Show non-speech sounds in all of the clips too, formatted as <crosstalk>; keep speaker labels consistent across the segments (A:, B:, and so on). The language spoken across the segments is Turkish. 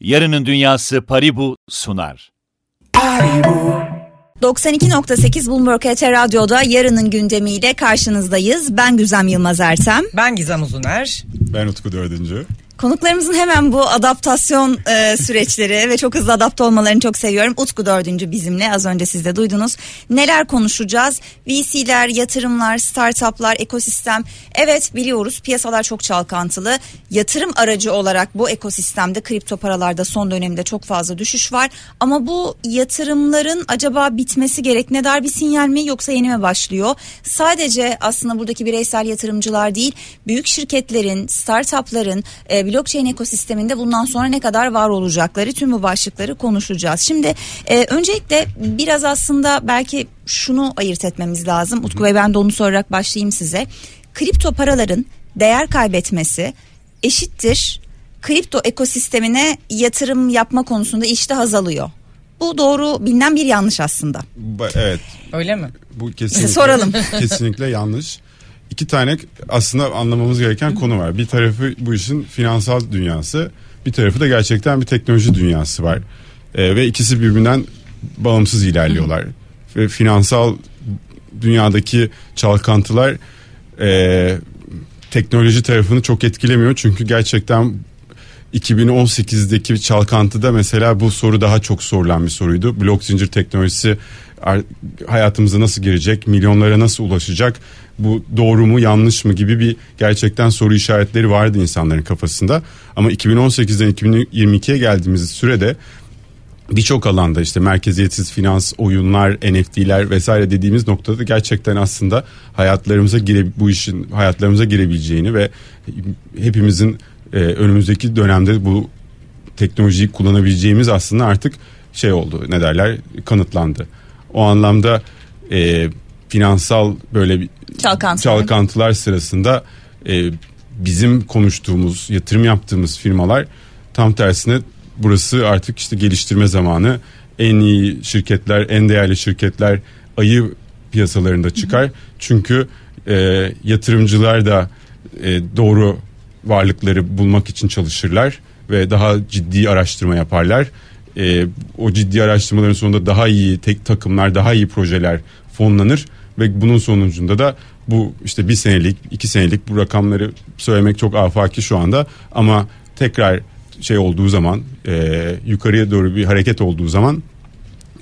A: Yarının Dünyası Paribu sunar.
B: 92.8 Bloomberg HT Radyo'da yarının gündemiyle karşınızdayız. Ben Güzem Yılmaz Ertem.
C: Ben Gizem Uzuner.
D: Ben Utku Dördüncü.
B: Konuklarımızın hemen bu adaptasyon e, süreçleri ve çok hızlı adapte olmalarını çok seviyorum. Utku dördüncü bizimle az önce siz de duydunuz. Neler konuşacağız? VC'ler, yatırımlar, startuplar, ekosistem. Evet biliyoruz piyasalar çok çalkantılı. Yatırım aracı olarak bu ekosistemde kripto paralarda son dönemde çok fazla düşüş var. Ama bu yatırımların acaba bitmesi gerek ne dar bir sinyal mi yoksa yeni mi başlıyor? Sadece aslında buradaki bireysel yatırımcılar değil büyük şirketlerin, startupların, e, blockchain ekosisteminde bundan sonra ne kadar var olacakları tüm bu başlıkları konuşacağız. Şimdi e, öncelikle biraz aslında belki şunu ayırt etmemiz lazım. Utku Bey ben de onu sorarak başlayayım size. Kripto paraların değer kaybetmesi eşittir kripto ekosistemine yatırım yapma konusunda iştah azalıyor. Bu doğru bilinen bir yanlış aslında.
D: Ba- Evet
C: Öyle mi?
D: bu kesinlikle,
B: Soralım.
D: kesinlikle yanlış. İki tane aslında anlamamız gereken konu var. Bir tarafı bu işin finansal dünyası, bir tarafı da gerçekten bir teknoloji dünyası var. Ee, ve ikisi birbirinden bağımsız ilerliyorlar. Ve finansal dünyadaki çalkantılar e, teknoloji tarafını çok etkilemiyor. Çünkü gerçekten 2018'deki çalkantıda mesela bu soru daha çok sorulan bir soruydu. Blok zincir teknolojisi hayatımıza nasıl girecek, milyonlara nasıl ulaşacak, bu doğru mu yanlış mı gibi bir gerçekten soru işaretleri vardı insanların kafasında. Ama 2018'den 2022'ye geldiğimiz sürede birçok alanda işte merkeziyetsiz finans, oyunlar, NFT'ler vesaire dediğimiz noktada gerçekten aslında hayatlarımıza gire bu işin hayatlarımıza girebileceğini ve hepimizin e, önümüzdeki dönemde bu teknolojiyi kullanabileceğimiz aslında artık şey oldu ne derler kanıtlandı. O anlamda e, finansal böyle bir
B: Çalkantılar.
D: çalkantılar sırasında e, bizim konuştuğumuz yatırım yaptığımız firmalar tam tersine burası artık işte geliştirme zamanı en iyi şirketler en değerli şirketler ayı piyasalarında çıkar çünkü e, yatırımcılar da e, doğru varlıkları bulmak için çalışırlar ve daha ciddi araştırma yaparlar. E, o ciddi araştırmaların sonunda daha iyi tek takımlar, daha iyi projeler fonlanır. Ve bunun sonucunda da bu işte bir senelik, iki senelik bu rakamları söylemek çok afaki şu anda. Ama tekrar şey olduğu zaman e, yukarıya doğru bir hareket olduğu zaman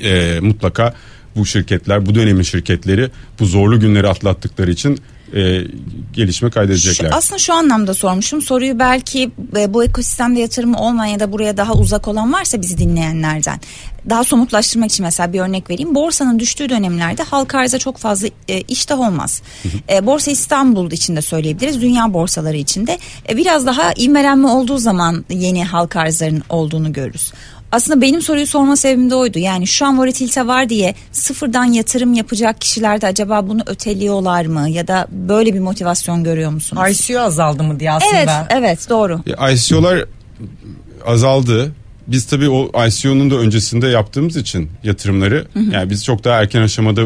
D: e, mutlaka bu şirketler, bu dönemin şirketleri bu zorlu günleri atlattıkları için e, gelişme kaydedecekler.
B: Şu, aslında şu anlamda sormuşum. Soruyu belki e, bu ekosistemde yatırımı olmayan ya da buraya daha uzak olan varsa bizi dinleyenlerden. Daha somutlaştırmak için mesela bir örnek vereyim. Borsanın düştüğü dönemlerde halka arza çok fazla e, iştah olmaz. E, Borsa İstanbul içinde söyleyebiliriz. Dünya borsaları içinde. E, biraz daha ivmelenme olduğu zaman yeni halka arzların olduğunu görürüz. Aslında benim soruyu sorma sebebim de oydu. Yani şu an volatilite var diye sıfırdan yatırım yapacak kişiler de acaba bunu öteliyorlar mı? Ya da böyle bir motivasyon görüyor musunuz?
C: ICO azaldı mı diye aslında.
B: Evet, evet doğru.
D: E, ICO'lar azaldı. Biz tabii o ICO'nun da öncesinde yaptığımız için yatırımları yani biz çok daha erken aşamada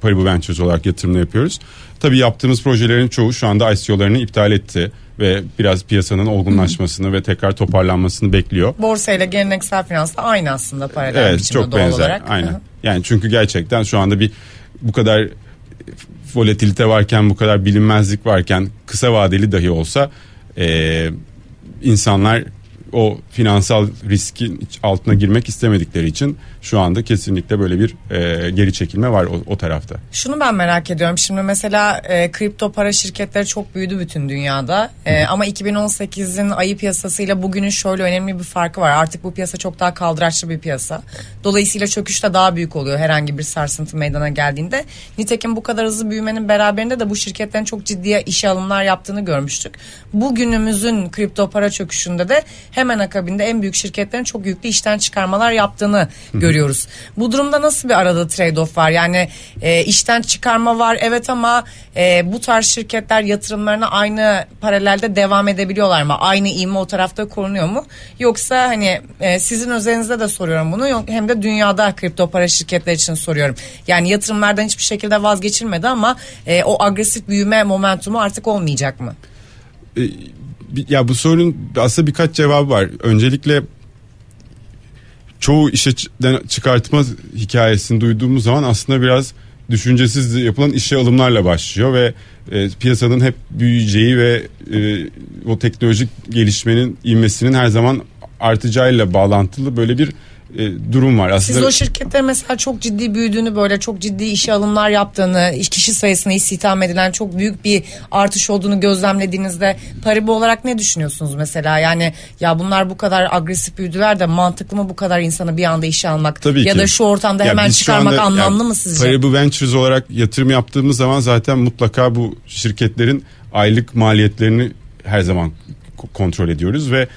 D: Paribu Ventures olarak yatırımını yapıyoruz. Tabii yaptığımız projelerin çoğu şu anda ICO'larını iptal etti ve biraz piyasanın olgunlaşmasını ve tekrar toparlanmasını bekliyor.
C: Borsa ile geleneksel finans da aynı aslında paralel
D: Evet
C: biçimde
D: çok
C: doğal
D: benzer.
C: olarak.
D: Aynen. Yani çünkü gerçekten şu anda bir bu kadar volatilite varken bu kadar bilinmezlik varken kısa vadeli dahi olsa e, insanlar o finansal riskin altına girmek istemedikleri için şu anda kesinlikle böyle bir e, geri çekilme var o, o tarafta.
C: Şunu ben merak ediyorum. Şimdi mesela e, kripto para şirketleri çok büyüdü bütün dünyada. E, ama 2018'in ayı piyasasıyla bugünün şöyle önemli bir farkı var. Artık bu piyasa çok daha kaldıraçlı bir piyasa. Dolayısıyla çöküş de daha büyük oluyor herhangi bir sarsıntı meydana geldiğinde. Nitekim bu kadar hızlı büyümenin beraberinde de bu şirketlerin çok ciddi işe alımlar yaptığını görmüştük. Bugünümüzün kripto para çöküşünde de hemen akabinde en büyük şirketlerin çok yüklü işten çıkarmalar yaptığını görüyoruz. Bu durumda nasıl bir arada trade-off var? Yani e, işten çıkarma var evet ama e, bu tarz şirketler yatırımlarına aynı paralelde devam edebiliyorlar mı? Aynı ivme o tarafta korunuyor mu? Yoksa hani e, sizin özelinizde de soruyorum bunu hem de dünyada kripto para şirketler için soruyorum. Yani yatırımlardan hiçbir şekilde vazgeçilmedi ama e, o agresif büyüme momentumu artık olmayacak mı?
D: E, ya bu sorunun aslında birkaç cevabı var. Öncelikle çoğu işten çıkartma hikayesini duyduğumuz zaman aslında biraz düşüncesiz yapılan işe alımlarla başlıyor ve e, piyasanın hep büyüyeceği ve e, o teknolojik gelişmenin inmesinin her zaman artacağıyla bağlantılı böyle bir e, durum var.
C: Siz o şirketler mesela çok ciddi büyüdüğünü böyle çok ciddi işe alımlar yaptığını, iş kişi sayısına istihdam edilen çok büyük bir artış olduğunu gözlemlediğinizde Paribu olarak ne düşünüyorsunuz mesela? Yani ya bunlar bu kadar agresif büyüdüler de mantıklı mı bu kadar insana bir anda işe almak?
D: Tabii
C: ya
D: ki.
C: da şu ortamda
D: Ya
C: hemen çıkarmak
D: anda-
C: anlamlı
D: ya
C: mı sizce?
D: Paribu Ventures olarak yatırım yaptığımız zaman zaten mutlaka bu şirketlerin aylık maliyetlerini her zaman kontrol ediyoruz ve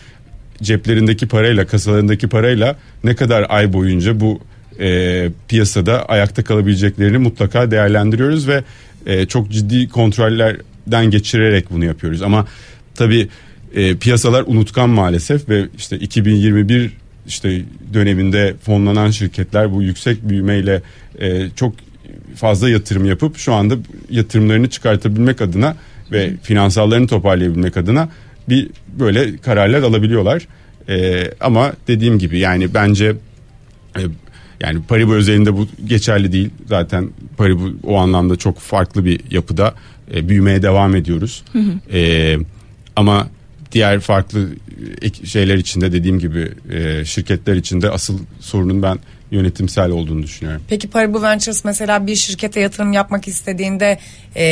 D: ceplerindeki parayla kasalarındaki parayla ne kadar ay boyunca bu e, piyasada ayakta kalabileceklerini mutlaka değerlendiriyoruz ve e, çok ciddi kontrollerden geçirerek bunu yapıyoruz. Ama tabii e, piyasalar unutkan maalesef ve işte 2021 işte döneminde fonlanan şirketler bu yüksek büyümeyle e, çok fazla yatırım yapıp şu anda yatırımlarını çıkartabilmek adına ve finansallarını toparlayabilmek adına bir böyle kararlar alabiliyorlar. E, ama dediğim gibi yani bence e, yani Paribu özelinde bu geçerli değil. Zaten Paribu o anlamda çok farklı bir yapıda e, büyümeye devam ediyoruz. E, ama diğer farklı ek- şeyler içinde dediğim gibi e, şirketler içinde asıl sorunun ben yönetimsel olduğunu düşünüyorum.
C: Peki Paribu Ventures mesela bir şirkete yatırım yapmak istediğinde e,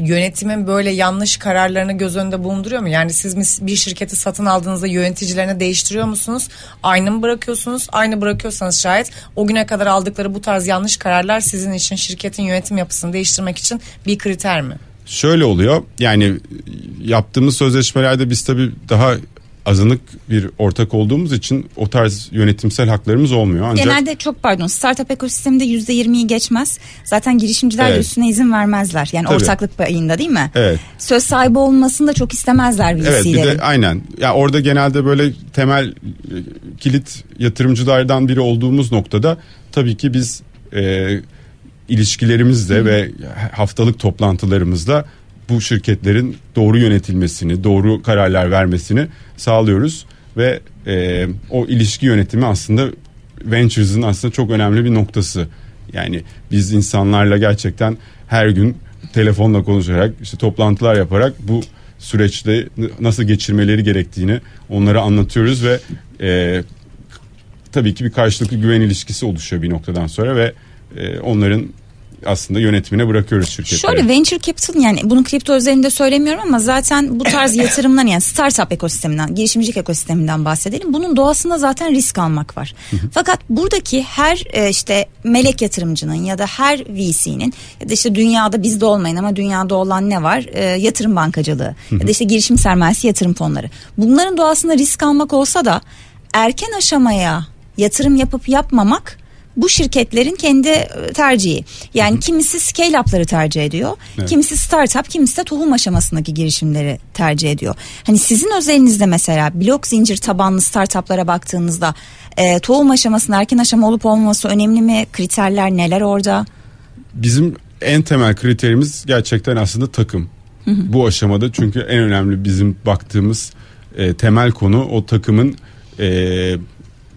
C: yönetimin böyle yanlış kararlarını göz önünde bulunduruyor mu? Yani siz bir şirketi satın aldığınızda yöneticilerini değiştiriyor musunuz? Aynı mı bırakıyorsunuz? Aynı bırakıyorsanız şayet o güne kadar aldıkları bu tarz yanlış kararlar sizin için şirketin yönetim yapısını değiştirmek için bir kriter mi?
D: Şöyle oluyor yani yaptığımız sözleşmelerde biz tabii daha azınlık bir ortak olduğumuz için o tarz yönetimsel haklarımız olmuyor. Ancak
B: Genelde çok pardon startup ekosisteminde yüzde yirmiyi geçmez. Zaten girişimciler de
D: Evet.
B: üstüne izin vermezler. Yani
D: Tabii.
B: ortaklık payında değil mi?
D: Evet.
B: Söz sahibi olmasını da çok istemezler
D: Evet bir de aynen. Ya orada genelde böyle temel e, kilit yatırımcılardan biri olduğumuz noktada tabii ki biz e, ilişkilerimizle ve haftalık toplantılarımızda bu şirketlerin doğru yönetilmesini, doğru kararlar vermesini sağlıyoruz ve e, o ilişki yönetimi aslında Ventures'ın aslında çok önemli bir noktası. Yani biz insanlarla gerçekten her gün telefonla konuşarak işte toplantılar yaparak bu süreçte nasıl geçirmeleri gerektiğini onlara anlatıyoruz ve e, tabii ki bir karşılıklı güven ilişkisi oluşuyor bir noktadan sonra ve e, onların aslında yönetimine bırakıyoruz şirketleri.
B: Şöyle venture capital yani bunu kripto özelinde söylemiyorum ama zaten bu tarz <coughs> yatırımlar yani startup ekosisteminden, girişimcilik ekosisteminden bahsedelim. Bunun doğasında zaten risk almak var. Fakat buradaki her e, işte melek yatırımcının ya da her VC'nin ya da işte dünyada bizde olmayan ama dünyada olan ne var? E, yatırım bankacılığı ya da işte girişim sermayesi yatırım fonları. Bunların doğasında risk almak olsa da erken aşamaya yatırım yapıp yapmamak bu şirketlerin kendi e, tercihi. Yani kimisi scale up'ları tercih ediyor.
D: Evet.
B: Kimisi startup, kimisi de tohum aşamasındaki girişimleri tercih ediyor. Hani sizin özelinizde mesela blok zincir tabanlı startuplara baktığınızda e, tohum aşamasında erken aşama olup olmaması önemli mi? Kriterler neler orada?
D: Bizim en temel kriterimiz gerçekten aslında takım. Bu aşamada çünkü en önemli bizim baktığımız e, temel konu o takımın e,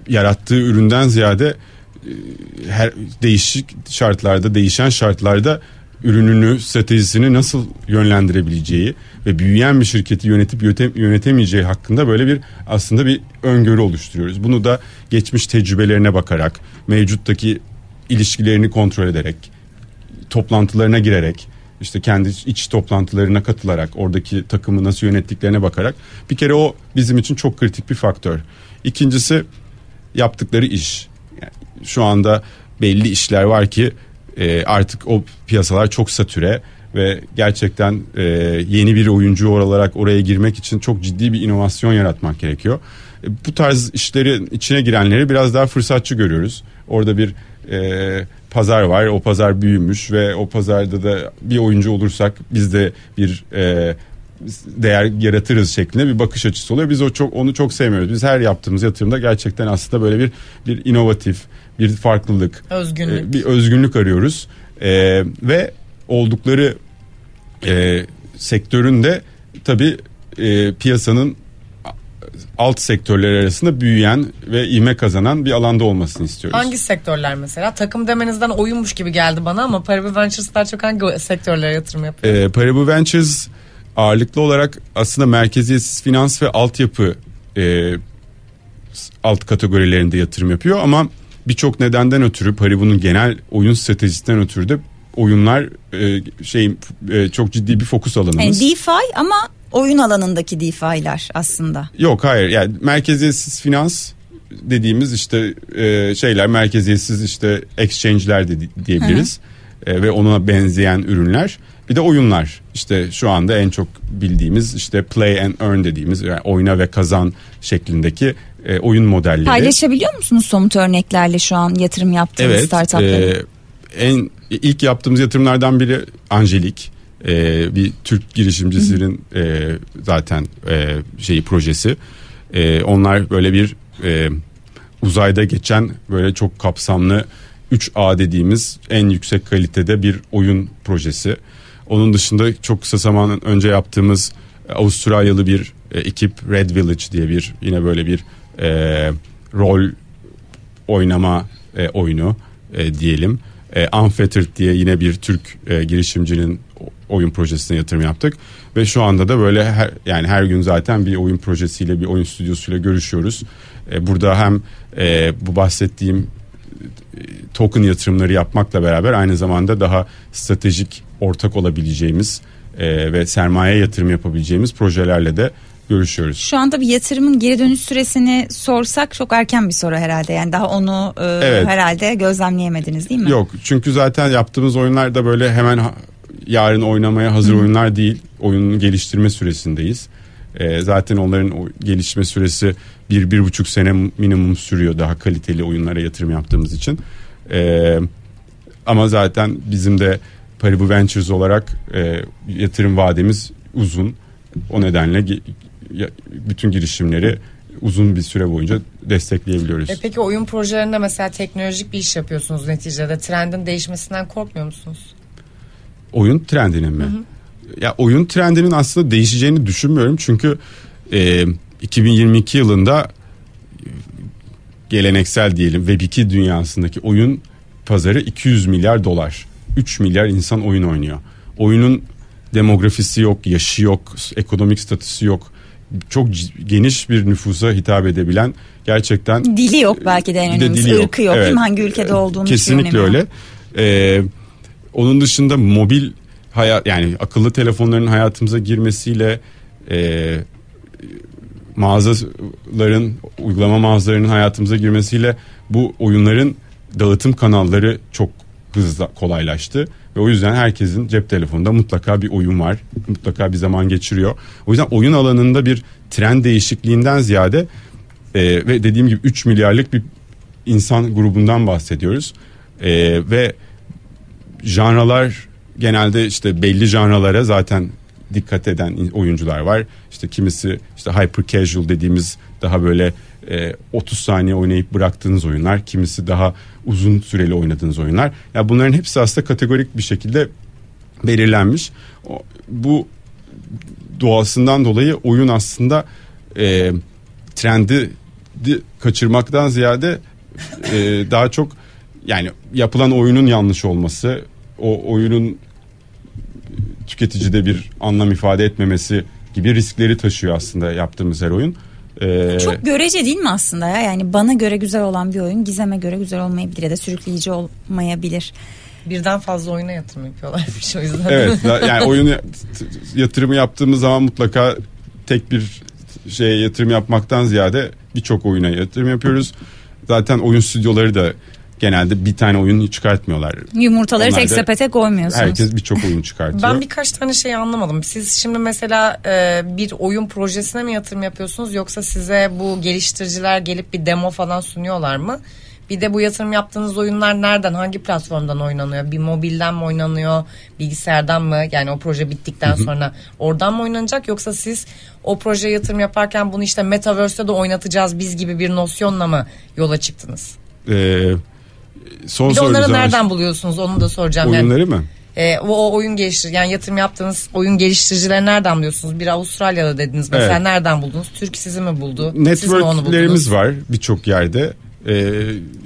D: yarattığı üründen ziyade her değişik şartlarda değişen şartlarda ürününü stratejisini nasıl yönlendirebileceği ve büyüyen bir şirketi yönetip yönetem- yönetemeyeceği hakkında böyle bir aslında bir öngörü oluşturuyoruz. Bunu da geçmiş tecrübelerine bakarak mevcuttaki ilişkilerini kontrol ederek toplantılarına girerek işte kendi iç toplantılarına katılarak oradaki takımı nasıl yönettiklerine bakarak bir kere o bizim için çok kritik bir faktör. İkincisi yaptıkları iş. Şu anda belli işler var ki e, artık o piyasalar çok satüre ve gerçekten e, yeni bir oyuncu olarak oraya girmek için çok ciddi bir inovasyon yaratmak gerekiyor. E, bu tarz işlerin içine girenleri biraz daha fırsatçı görüyoruz. Orada bir e, pazar var. O pazar büyümüş ve o pazarda da bir oyuncu olursak biz de bir e, değer yaratırız şeklinde bir bakış açısı oluyor. Biz o çok onu çok sevmiyoruz. Biz her yaptığımız yatırımda gerçekten aslında böyle bir bir inovatif, bir farklılık,
C: Özgünlük.
D: e, bir özgünlük arıyoruz. E, ve oldukları e, sektörün de tabii e, piyasanın alt sektörler arasında büyüyen ve ivme kazanan bir alanda olmasını istiyoruz.
C: Hangi sektörler mesela? Takım demenizden oyunmuş gibi geldi bana ama Paribu Ventures daha çok hangi sektörlere yatırım yapıyor?
D: E, Paribu Ventures ağırlıklı olarak aslında merkeziyetsiz finans ve altyapı e, alt kategorilerinde yatırım yapıyor ama birçok nedenden ötürü Paribu'nun genel oyun stratejisinden ötürü de oyunlar e, şey e, çok ciddi bir fokus alanımız.
B: Yani DeFi ama oyun alanındaki DeFi'ler aslında.
D: Yok hayır yani merkeziyetsiz finans dediğimiz işte e, şeyler merkeziyetsiz işte exchange'ler de di- diyebiliriz. E, ve ona benzeyen ürünler. Bir de oyunlar işte şu anda en çok bildiğimiz işte play and earn dediğimiz yani oyna ve kazan şeklindeki e, oyun modelleri.
B: Paylaşabiliyor musunuz somut örneklerle şu an yatırım yaptığınız
D: Evet.
B: startupları?
D: e, en ilk yaptığımız yatırımlardan biri Angelik. E, bir Türk girişimcisinin e, zaten e, şeyi projesi. E, onlar böyle bir e, uzayda geçen böyle çok kapsamlı 3A dediğimiz en yüksek kalitede bir oyun projesi. Onun dışında çok kısa zaman önce yaptığımız Avustralyalı bir e, ekip Red Village diye bir yine böyle bir e, rol oynama e, oyunu e, diyelim. E, Unfettered diye yine bir Türk e, girişimcinin oyun projesine yatırım yaptık ve şu anda da böyle her, yani her gün zaten bir oyun projesiyle bir oyun stüdyosuyla görüşüyoruz. E, burada hem e, bu bahsettiğim e, token yatırımları yapmakla beraber aynı zamanda daha stratejik ortak olabileceğimiz e, ve sermaye yatırım yapabileceğimiz projelerle de görüşüyoruz.
B: Şu anda bir yatırımın geri dönüş süresini sorsak çok erken bir soru herhalde. Yani daha onu e,
D: Evet.
B: herhalde gözlemleyemediniz değil mi?
D: Yok çünkü zaten yaptığımız oyunlar da böyle hemen yarın oynamaya hazır oyunlar değil. Oyunun geliştirme süresindeyiz. Ee, zaten onların o gelişme süresi bir, bir buçuk sene minimum sürüyor daha kaliteli oyunlara yatırım yaptığımız için. Ee, ama zaten bizim de Paribu Ventures olarak e, yatırım vademiz uzun. O nedenle bütün girişimleri uzun bir süre boyunca destekleyebiliyoruz.
C: E peki oyun projelerinde mesela teknolojik bir iş yapıyorsunuz neticede. Trendin değişmesinden korkmuyor musunuz?
D: Oyun trendinin mi? Ya oyun trendinin aslında değişeceğini düşünmüyorum çünkü e, 2022 yılında geleneksel diyelim Web 2 dünyasındaki oyun pazarı 200 milyar dolar. 3 milyar insan oyun oynuyor. Oyunun demografisi yok, yaşı yok, ekonomik statüsü yok. Çok geniş bir nüfusa hitap edebilen gerçekten
B: Dili yok belki de en önemlisi.
D: dili yok.
B: Irkı yok
D: Evet.
B: değil mi? Hangi ülkede olduğunu
D: Kesinlikle öyle. Ee, onun dışında mobil hayat yani akıllı telefonların hayatımıza girmesiyle e, mağazaların uygulama mağazalarının hayatımıza girmesiyle bu oyunların dağıtım kanalları çok hızla kolaylaştı ve o yüzden herkesin cep telefonunda mutlaka bir oyun var. Mutlaka bir zaman geçiriyor. O yüzden oyun alanında bir trend değişikliğinden ziyade e, ve dediğim gibi 3 milyarlık bir insan grubundan bahsediyoruz. E, ve janralar genelde işte belli janralara zaten dikkat eden oyuncular var. İşte kimisi işte hyper casual dediğimiz daha böyle e, 30 saniye oynayıp bıraktığınız oyunlar, kimisi daha uzun süreli oynadığınız oyunlar. Ya bunların hepsi aslında kategorik bir şekilde belirlenmiş. Bu doğasından dolayı oyun aslında e, trendi di- kaçırmaktan ziyade e, daha çok yani yapılan oyunun yanlış olması, o oyunun tüketicide bir anlam ifade etmemesi gibi riskleri taşıyor aslında yaptığımız her oyun. Ee,
B: Çok görece değil mi aslında ya? Yani bana göre güzel olan bir oyun gizeme göre güzel olmayabilir ya da sürükleyici olmayabilir.
C: Birden fazla oyuna yatırım yapıyorlarmış <laughs> o yüzden.
D: evet yani oyun ya- t- yatırımı yaptığımız zaman mutlaka tek bir şeye yatırım yapmaktan ziyade birçok oyuna yatırım yapıyoruz. Zaten oyun stüdyoları da genelde bir tane oyun çıkartmıyorlar.
B: Yumurtaları
D: Onlar
B: tek sepete koymuyorsunuz.
D: Herkes birçok oyun çıkartıyor. <laughs>
C: Ben birkaç tane şey anlamadım. Siz şimdi mesela e, bir oyun projesine mi yatırım yapıyorsunuz yoksa size bu geliştiriciler gelip bir demo falan sunuyorlar mı? Bir de bu yatırım yaptığınız oyunlar nereden, hangi platformdan oynanıyor? Bir mobilden mi oynanıyor, bilgisayardan mı? Yani o proje bittikten sonra oradan mı oynanacak? Yoksa siz o projeye yatırım yaparken bunu işte Metaverse'de de oynatacağız biz gibi bir nosyonla mı yola çıktınız?
D: Ee, son
C: Bir de onları nereden buluyorsunuz onu da soracağım. Yani
D: Oyunları mı?
C: e, o, o oyun geliştir yani yatırım yaptığınız oyun geliştiricileri nereden buluyorsunuz? Bir Avustralya'da dediniz mesela
D: Evet.
C: nereden buldunuz? Türk sizi mi buldu?
D: Networklerimiz var birçok yerde. Ee,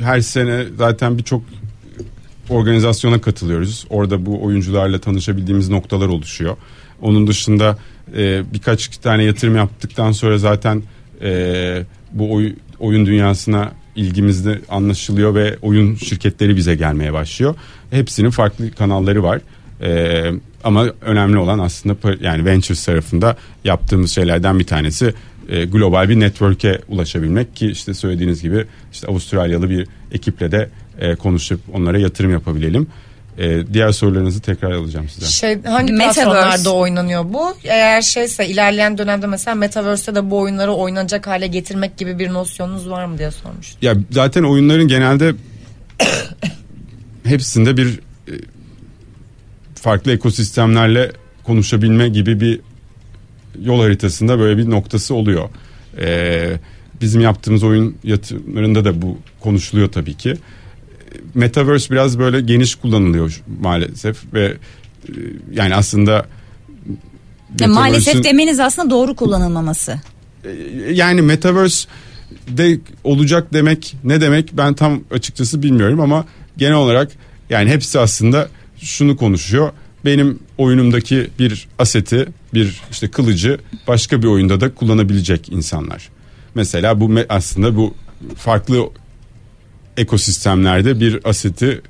D: her sene zaten birçok organizasyona katılıyoruz. Orada bu oyuncularla tanışabildiğimiz noktalar oluşuyor. Onun dışında e, birkaç tane yatırım yaptıktan sonra zaten e, bu oy- oyun dünyasına ilgimiz de anlaşılıyor ve oyun şirketleri bize gelmeye başlıyor. Hepsinin farklı kanalları var. E, ama önemli olan aslında yani Ventures tarafında yaptığımız şeylerden bir tanesi e, global bir network'e ulaşabilmek ki işte söylediğiniz gibi işte Avustralyalı bir ekiple de e, konuşup onlara yatırım yapabilelim. E, diğer sorularınızı tekrar alacağım size.
C: Şey hangi
B: Metaverse.
C: platformlarda oynanıyor bu? Eğer şeyse ilerleyen dönemde mesela Metaverse'te de bu oyunları oynanacak hale getirmek gibi bir nosyonunuz var mı diye sormuştum.
D: Ya zaten oyunların genelde hepsinde bir e, farklı ekosistemlerle konuşabilme gibi bir yol haritasında böyle bir noktası oluyor. Ee, bizim yaptığımız oyun yatırımlarında da bu konuşuluyor tabii ki. Metaverse biraz böyle geniş kullanılıyor maalesef ve e, yani aslında
B: Ya maalesef demeniz aslında doğru kullanılmaması.
D: yani metaverse de olacak demek ne demek ben tam açıkçası bilmiyorum ama genel olarak yani hepsi aslında şunu konuşuyor. Benim oyunumdaki bir aseti, bir işte kılıcı başka bir oyunda da kullanabilecek insanlar. Mesela bu aslında bu farklı ekosistemlerde bir aseti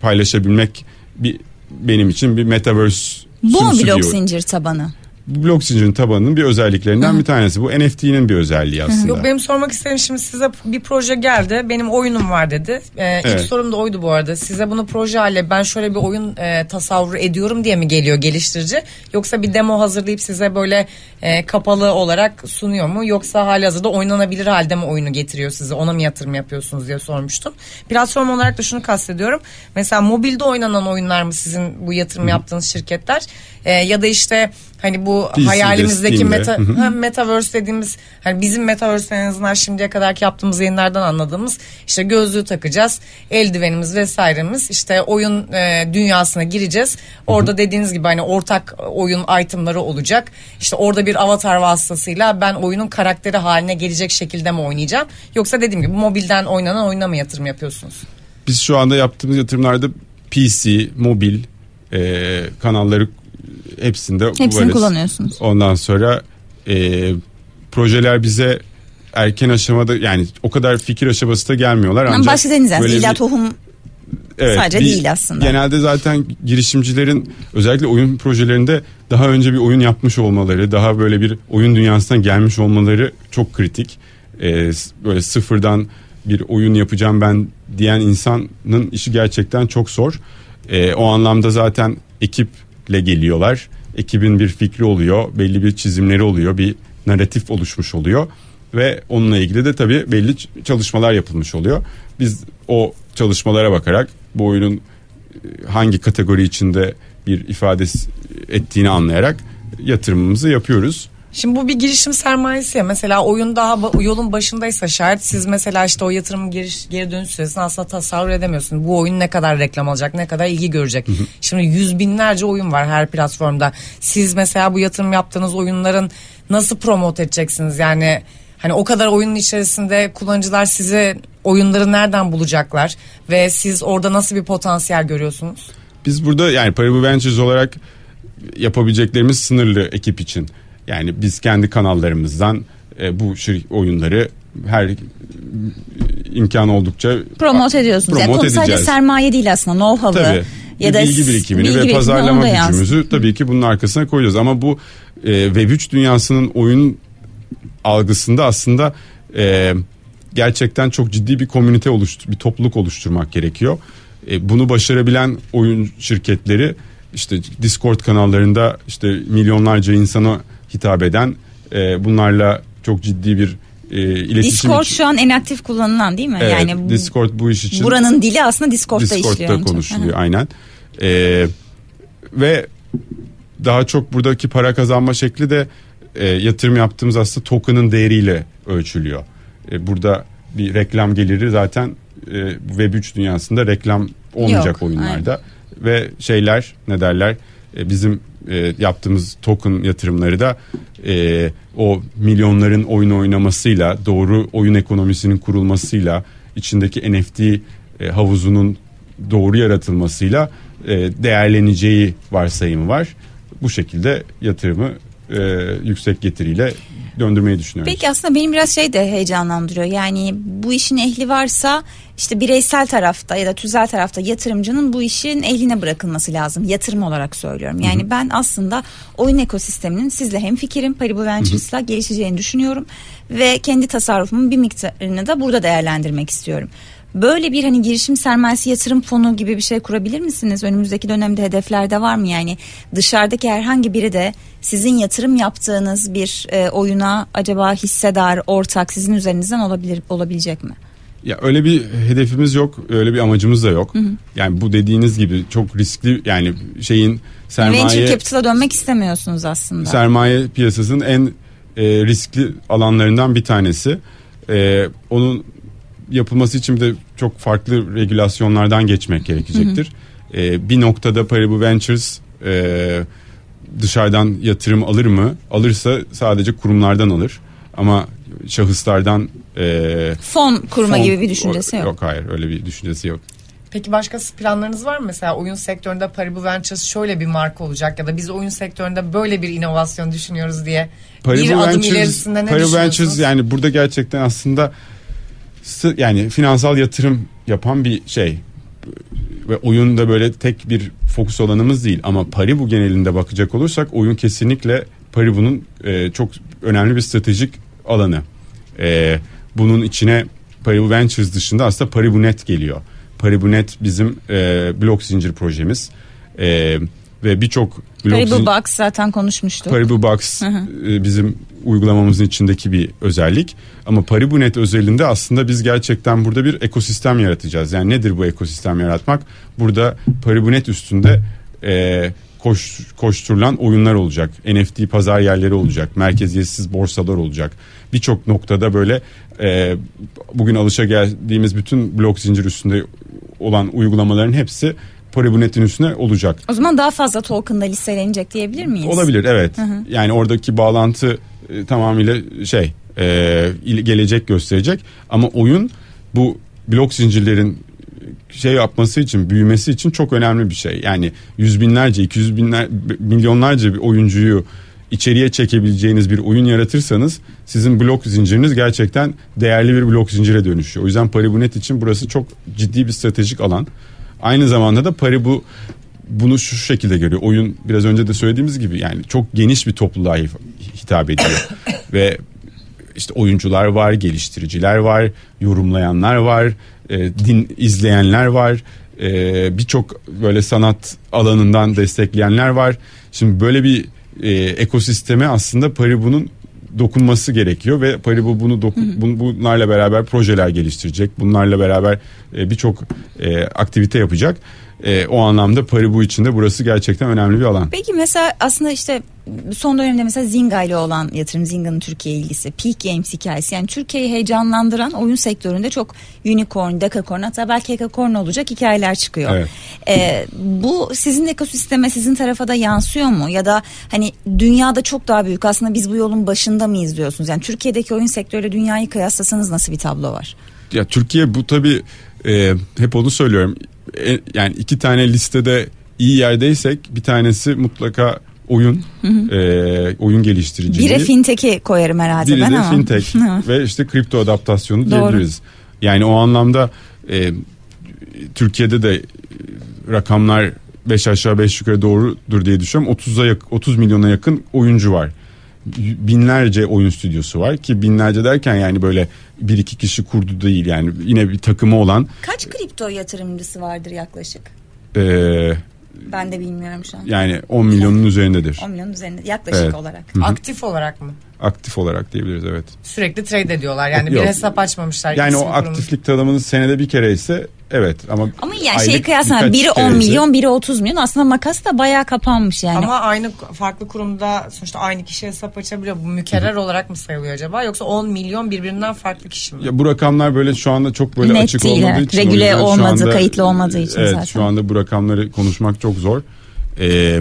D: paylaşabilmek bir benim için bir metaverse
B: Bu mu blok zincir tabanı?
D: Blok zincirin tabanının bir özelliklerinden bir tanesi. Bu NFT'nin bir özelliği aslında.
C: Yok benim sormak istediğim şimdi size bir proje geldi. Benim oyunum var dedi. Ee, İlk
D: Evet.
C: sorum da oydu bu arada. Size bunu proje haline ben şöyle bir oyun e, tasavvur ediyorum diye mi geliyor geliştirici? Yoksa bir demo hazırlayıp size böyle e, kapalı olarak sunuyor mu? Yoksa hali hazırda oynanabilir halde mi oyunu getiriyor size? Ona mı yatırım yapıyorsunuz diye sormuştum. Platform olarak da şunu kastediyorum. Mesela mobilde oynanan oyunlar mı sizin bu yatırım yaptığınız şirketler? E, ya da işte hani bu
D: PC'de,
C: hayalimizdeki meta, ha, metaverse dediğimiz hani bizim metaverse en azından şimdiye kadarki yaptığımız yayınlardan anladığımız işte gözlüğü takacağız eldivenimiz vesairemiz işte oyun e, dünyasına gireceğiz. Orada dediğiniz gibi hani ortak oyun itemları olacak. İşte orada bir avatar vasıtasıyla ben oyunun karakteri haline gelecek şekilde mi oynayacağım? Yoksa dediğim gibi mobilden oynanan oyuna mı yatırım yapıyorsunuz?
D: Biz şu anda yaptığımız yatırımlarda PC, mobil e, kanalları hepsinde
B: Hepsini
D: varız.
B: kullanıyorsunuz.
D: Ondan sonra e, projeler bize erken aşamada yani o kadar fikir aşamasında gelmiyorlar. Ancak
B: Bahsedeniz yani
D: böyle
B: illa tohum
D: Evet,
B: Sadece
D: bir-
B: değil aslında.
D: Genelde zaten girişimcilerin özellikle oyun projelerinde daha önce bir oyun yapmış olmaları, daha böyle bir oyun dünyasından gelmiş olmaları çok kritik. Ee, böyle sıfırdan bir oyun yapacağım ben diyen insanın işi gerçekten çok zor. Ee, o anlamda zaten ekiple geliyorlar. Ekibin bir fikri oluyor, belli bir çizimleri oluyor, bir narratif oluşmuş oluyor ve onunla ilgili de tabii belli çalışmalar yapılmış oluyor. Biz o çalışmalara bakarak bu oyunun e, hangi kategori içinde bir ifade ettiğini anlayarak yatırımımızı yapıyoruz.
C: Şimdi bu bir girişim sermayesi ya. Mesela oyun daha yolun başındaysa şayet siz mesela işte o yatırımın geri, geri dönüş süresini aslında tasavvur edemiyorsunuz. Bu oyun ne kadar reklam alacak, ne kadar ilgi görecek. Şimdi yüz binlerce oyun var her platformda. Siz mesela bu yatırım yaptığınız oyunların nasıl promote edeceksiniz? Yani hani o kadar oyunun içerisinde kullanıcılar sizi oyunları nereden bulacaklar ve siz orada nasıl bir potansiyel görüyorsunuz?
D: Biz burada yani Paribu Ventures olarak yapabileceklerimiz sınırlı ekip için. Yani biz kendi kanallarımızdan e, bu şir- oyunları her imkan oldukça
B: promote ediyorsunuz. Yani
D: promote
B: konu sadece sermaye değil aslında know-how'ı ya da
D: bilgi birikimini
B: bilgi
D: ve
B: birikimini
D: pazarlama gücümüzü tabii ki bunun arkasına koyacağız. Ama bu e, Web3 dünyasının oyun algısında aslında e, gerçekten çok ciddi bir komünite oluştur, bir topluluk oluşturmak gerekiyor. E, bunu başarabilen oyun şirketleri işte Discord kanallarında işte milyonlarca insana hitap eden e, bunlarla çok ciddi bir e, iletişim
B: Discord şu an en aktif kullanılan değil mi?
D: Evet,
B: yani
D: Discord bu iş için
B: buranın dili aslında Discord'da, işliyor.
D: Discord'da
B: çok.
D: konuşuluyor
B: Aha.
D: aynen. Ee, ve daha çok buradaki para kazanma şekli de e, yatırım yaptığımız aslında token'ın değeriyle ölçülüyor. E, burada bir reklam geliri zaten e, Web3 dünyasında reklam olmayacak
B: Yok,
D: oyunlarda. ve şeyler ne derler e, bizim e, yaptığımız token yatırımları da e, o milyonların oyun oynamasıyla doğru oyun ekonomisinin kurulmasıyla içindeki NFT e, havuzunun doğru yaratılmasıyla e, değerleneceği varsayımı var. Bu şekilde yatırımı e, yüksek getiriyle döndürmeyi düşünüyoruz.
B: Peki aslında benim biraz şey de heyecanlandırıyor. Yani bu işin ehli varsa işte bireysel tarafta ya da tüzel tarafta yatırımcının bu işin ehline bırakılması lazım. Yatırım olarak söylüyorum. Yani Hı-hı. ben aslında oyun ekosisteminin sizle hem fikrim Paribu Ventures'la gelişeceğini düşünüyorum. Ve kendi tasarrufumun bir miktarını da burada değerlendirmek istiyorum. Böyle bir hani girişim sermayesi yatırım fonu gibi bir şey kurabilir misiniz? Önümüzdeki dönemde hedeflerde var mı yani? Dışarıdaki herhangi biri de sizin yatırım yaptığınız bir e, oyuna acaba hissedar, ortak sizin üzerinizden olabilir olabilecek mi?
D: Ya öyle bir hedefimiz yok, öyle bir amacımız da yok. Hı hı. Yani bu dediğiniz gibi çok riskli yani şeyin sermaye
B: Venture capital'a dönmek istemiyorsunuz aslında.
D: Sermaye piyasasının en e, riskli alanlarından bir tanesi. E, onun yapılması için de çok farklı regülasyonlardan geçmek gerekecektir. Hı hı. E, bir noktada Paribu Ventures e, dışarıdan yatırım alır mı? Alırsa sadece kurumlardan alır. Ama şahıslardan e,
B: fon kurma fon, gibi bir düşüncesi yok.
D: Yok hayır öyle bir düşüncesi yok.
C: Peki başka planlarınız var mı? Mesela oyun sektöründe Paribu Ventures şöyle bir marka olacak ya da biz oyun sektöründe böyle bir inovasyon düşünüyoruz diye Paribu bir Ventures, adım ilerisinde ne Paribu Ventures
D: yani burada gerçekten aslında yani finansal yatırım yapan bir şey ve oyunda böyle tek bir fokus alanımız değil ama Paribu genelinde bakacak olursak oyun kesinlikle Paribu'nun e, çok önemli bir stratejik alanı. E, bunun içine Paribu Ventures dışında aslında Paribu Net geliyor. Paribu Net bizim e, blok zincir projemiz. E, ve birçok
B: Paribu Box zaten konuşmuştuk.
D: Paribu Box hı hı. E, bizim uygulamamızın içindeki bir özellik. Ama Paribunet özelinde aslında biz gerçekten burada bir ekosistem yaratacağız. Yani nedir bu ekosistem yaratmak? Burada Paribunet üstünde e, koş, koşturulan oyunlar olacak. NFT pazar yerleri olacak. Merkeziyetsiz borsalar olacak. Birçok noktada böyle e, bugün alışa geldiğimiz bütün blok zincir üstünde olan uygulamaların hepsi Paribunet'in üstüne olacak.
B: O zaman daha fazla token'da listelenecek diyebilir miyiz?
D: Olabilir evet. Hı hı. Yani oradaki bağlantı e, tamamıyla şey e, gelecek gösterecek ama oyun bu blok zincirlerin şey yapması için büyümesi için çok önemli bir şey. Yani yüz binlerce, iki yüz binler, milyonlarca bir oyuncuyu içeriye çekebileceğiniz bir oyun yaratırsanız sizin blok zinciriniz gerçekten değerli bir blok zincire dönüşüyor. O yüzden Paribu.net için burası çok ciddi bir stratejik alan. Aynı zamanda da Paribu bunu şu şekilde görüyor. Oyun biraz önce de söylediğimiz gibi yani çok geniş bir topluluğa hitap ediyor. <coughs> Ve işte oyuncular var, geliştiriciler var, yorumlayanlar var, e, din izleyenler var. E, Birçok böyle sanat alanından destekleyenler var. Şimdi böyle bir e, ekosisteme aslında Paribu'nun dokunması gerekiyor ve Paribu bunu dokun, hı bunlarla beraber projeler geliştirecek. Bunlarla beraber e, birçok e, aktivite yapacak. E, o anlamda Paribu için de burası gerçekten önemli bir alan.
B: Peki mesela aslında işte son dönemde mesela Zynga ile olan yatırım Zynga'nın Türkiye ilgisi, Peak Games hikayesi yani Türkiye'yi heyecanlandıran oyun sektöründe çok unicorn, decacorn hatta belki hekakorn olacak hikayeler çıkıyor. Evet. Ee, bu sizin ekosisteme sizin tarafa da yansıyor mu ya da hani dünyada çok daha büyük aslında biz bu yolun başında mı diyorsunuz? Yani Türkiye'deki oyun sektörüyle dünyayı kıyaslasanız nasıl bir tablo var?
D: Ya Türkiye bu tabi e, hep onu söylüyorum e, yani iki tane listede iyi yerdeysek bir tanesi mutlaka oyun E, oyun geliştiriciliği.
B: Biri fintech'i koyarım herhalde
D: Biri
B: ben
D: de ama. fintech ve işte kripto adaptasyonu Doğru. diyebiliriz. Yani o anlamda e, Türkiye'de de rakamlar 5 aşağı 5 yukarı doğrudur diye düşünüyorum. 30'a 30 milyona yakın oyuncu var. Binlerce oyun stüdyosu var ki binlerce derken yani böyle bir iki kişi kurdu değil yani yine bir takımı olan.
B: Kaç kripto yatırımcısı vardır yaklaşık?
D: Ee,
B: ben de bilmiyorum şu an.
D: Yani 10 milyonun üzerindedir.
B: 10 milyonun üzerinde yaklaşık evet. olarak.
C: Hı-hı. Aktif olarak mı?
D: Aktif olarak diyebiliriz evet.
C: Sürekli trade ediyorlar yani bir
D: Yok.
C: hesap açmamışlar.
D: Yani o
C: kurumu-
D: aktiflik tanımınız senede bir kere ise evet ama
B: Ama yani şey kıyasla biri 10
D: kere ise-
B: milyon biri 30 milyon aslında makas da bayağı kapanmış yani.
C: Ama aynı farklı kurumda sonuçta aynı kişi hesap açabiliyor. Bu mükerrer olarak mı sayılıyor acaba? Yoksa 10 milyon birbirinden farklı kişi mi?
D: Ya bu rakamlar böyle şu anda çok böyle
B: Net
D: açık
B: değil,
D: olmadığı
B: evet.
D: için.
B: Regüle
D: şu
B: olmadığı, kayıtlı olmadığı için
D: evet,
B: zaten.
D: şu anda bu rakamları konuşmak çok zor. Ee,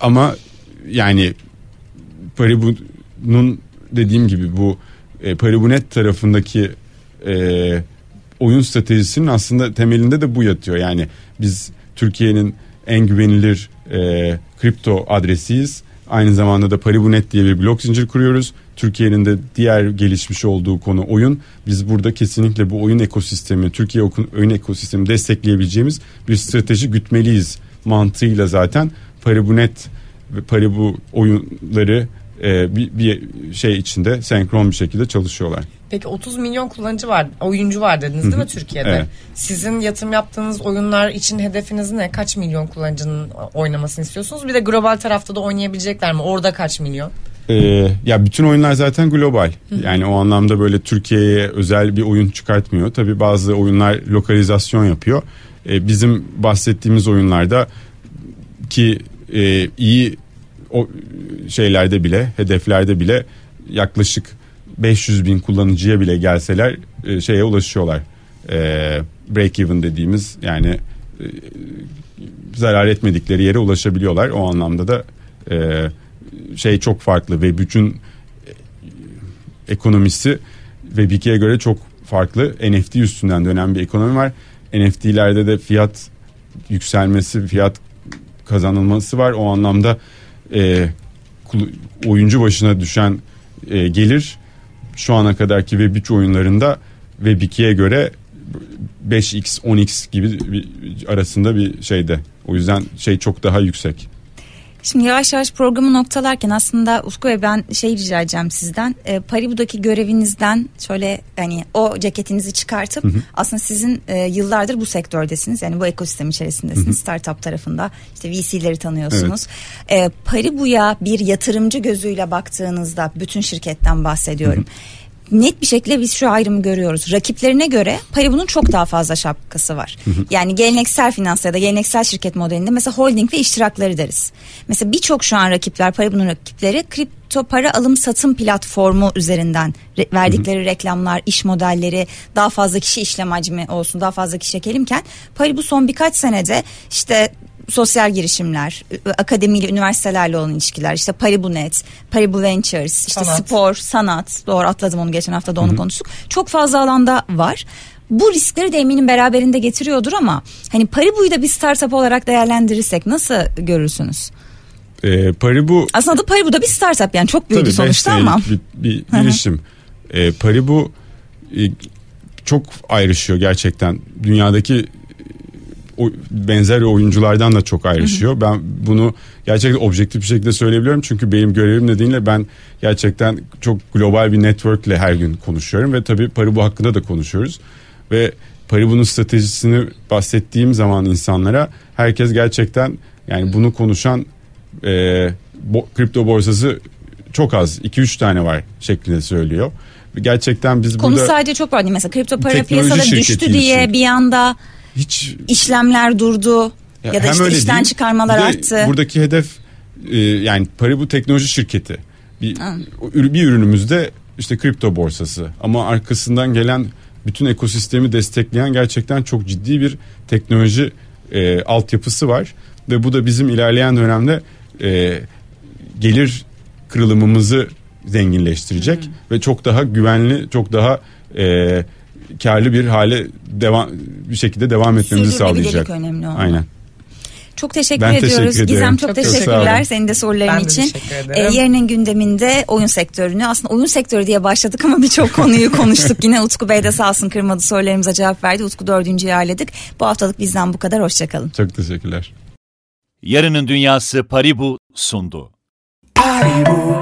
D: ama yani Paribu'nun dediğim gibi bu e, Paribunet tarafındaki e, oyun stratejisinin aslında temelinde de bu yatıyor. Yani biz Türkiye'nin en güvenilir e, kripto adresiyiz. Aynı zamanda da Paribunet diye bir blok zincir kuruyoruz. Türkiye'nin de diğer gelişmiş olduğu konu oyun. Biz burada kesinlikle bu oyun ekosistemi, Türkiye oyun ekosistemi destekleyebileceğimiz bir strateji gütmeliyiz mantığıyla zaten Paribunet ve Paribu oyunları e, bir, bir şey içinde senkron bir şekilde çalışıyorlar.
C: Peki 30 milyon kullanıcı var, oyuncu var dediniz değil mi Türkiye'de?
D: Evet.
C: Sizin yatırım yaptığınız oyunlar için hedefiniz ne? Kaç milyon kullanıcının oynamasını istiyorsunuz? Bir de global tarafta da oynayabilecekler mi? Orada kaç milyon?
D: Ee, ya bütün oyunlar zaten global. Yani o anlamda böyle Türkiye'ye özel bir oyun çıkartmıyor. Tabii bazı oyunlar lokalizasyon yapıyor. Ee, bizim bahsettiğimiz oyunlarda ki e, iyi o şeylerde bile, hedeflerde bile yaklaşık 500 bin kullanıcıya bile gelseler e, şeye ulaşıyorlar. Ee, break even dediğimiz yani e, zarar etmedikleri yere ulaşabiliyorlar. O anlamda da e, şey çok farklı ve bütün ekonomisi ve Web2'ye göre çok farklı. NFT üstünden dönen bir ekonomi var. NFT'lerde de fiyat yükselmesi, fiyat kazanılması var. O anlamda e, oyuncu başına düşen e, gelir şu ana kadarki Web3 oyunlarında Web2'ye göre 5x 10x gibi bir, arasında bir şeyde. O yüzden şey çok daha yüksek.
B: Şimdi yavaş yavaş programı noktalarken aslında Ufku Bey ben şey rica edeceğim sizden. E, Paribu'daki görevinizden şöyle hani o ceketinizi çıkartıp aslında sizin e, yıllardır bu sektördesiniz. Yani bu ekosistem içerisindesiniz. Startup tarafında işte VC'leri tanıyorsunuz. E, Paribu'ya bir yatırımcı gözüyle baktığınızda bütün şirketten bahsediyorum. Net bir şekilde biz şu ayrımı görüyoruz. Rakiplerine göre Paribu'nun çok daha fazla şapkası var. Yani geleneksel finans ya da geleneksel şirket modelinde mesela holding ve iştirakları deriz. Mesela birçok şu an rakipler Paribu'nun rakipleri kripto para alım satım platformu üzerinden re- verdikleri reklamlar, iş modelleri, daha fazla kişi işlem hacmi olsun, daha fazla kişi çekelimken Paribu son birkaç senede işte sosyal girişimler, akademiyle, üniversitelerle olan ilişkiler, işte Paribu.net, Paribu Ventures, işte
C: Sanat.
B: spor, sanat, doğru atladım onu geçen hafta da onu konuştuk. Çok fazla alanda var. Bu riskleri de eminim beraberinde getiriyordur ama hani Paribu'yu da bir startup olarak değerlendirirsek nasıl görürsünüz?
D: E, Paribu
B: Aslında da Paribu da bir startup yani çok büyüdü
D: Tabii
B: sonuçta ama.
D: bir, bir girişim. E, Paribu e, çok ayrışıyor gerçekten. Dünyadaki o, benzer oyunculardan da çok ayrışıyor. Ben bunu gerçekten objektif bir şekilde söyleyebiliyorum. Çünkü benim görevim nedeniyle ben gerçekten çok global bir networkle her gün konuşuyorum. Ve tabii Paribu hakkında da konuşuyoruz. Ve Paribu'nun stratejisini bahsettiğim zaman insanlara herkes gerçekten yani bunu konuşan e, bo- kripto borsası çok az 2-3 tane var şeklinde söylüyor. Gerçekten biz
B: Konu
D: burada
B: sadece çok var. Mesela kripto para piyasada düştü diye
D: çünkü.
B: bir anda
D: hiç
B: işlemler durdu ya, da
D: hem
B: işte işten
D: değil,
B: çıkarmalar arttı.
D: Buradaki hedef e, yani Paribu teknoloji şirketi. Bir, bir ürünümüzde işte kripto borsası ama arkasından gelen bütün ekosistemi destekleyen gerçekten çok ciddi bir teknoloji e, altyapısı var ve bu da bizim ilerleyen dönemde e, gelir kırılımımızı zenginleştirecek ve çok daha güvenli, çok daha e, karlı bir hale devam bir şekilde devam etmemizi sağlayacak.
B: önemli olan.
D: Aynen.
B: Çok teşekkür
D: Ben
B: ediyoruz.
D: teşekkür ederim.
B: Gizem çok,
C: Çok teşekkür
B: teşekkürler senin de soruların
C: Ben de
B: için.
C: ederim.
B: Ee, yarının gündeminde oyun sektörünü aslında oyun sektörü diye başladık ama birçok konuyu <laughs> konuştuk. Yine Utku Bey de sağ olsun kırmadı sorularımıza cevap verdi. Utku dördüncüyü ağırladık. Bu haftalık bizden bu kadar. Hoşçakalın.
D: Çok teşekkürler.
A: Yarının Dünyası Paribu sundu.
E: Paribu,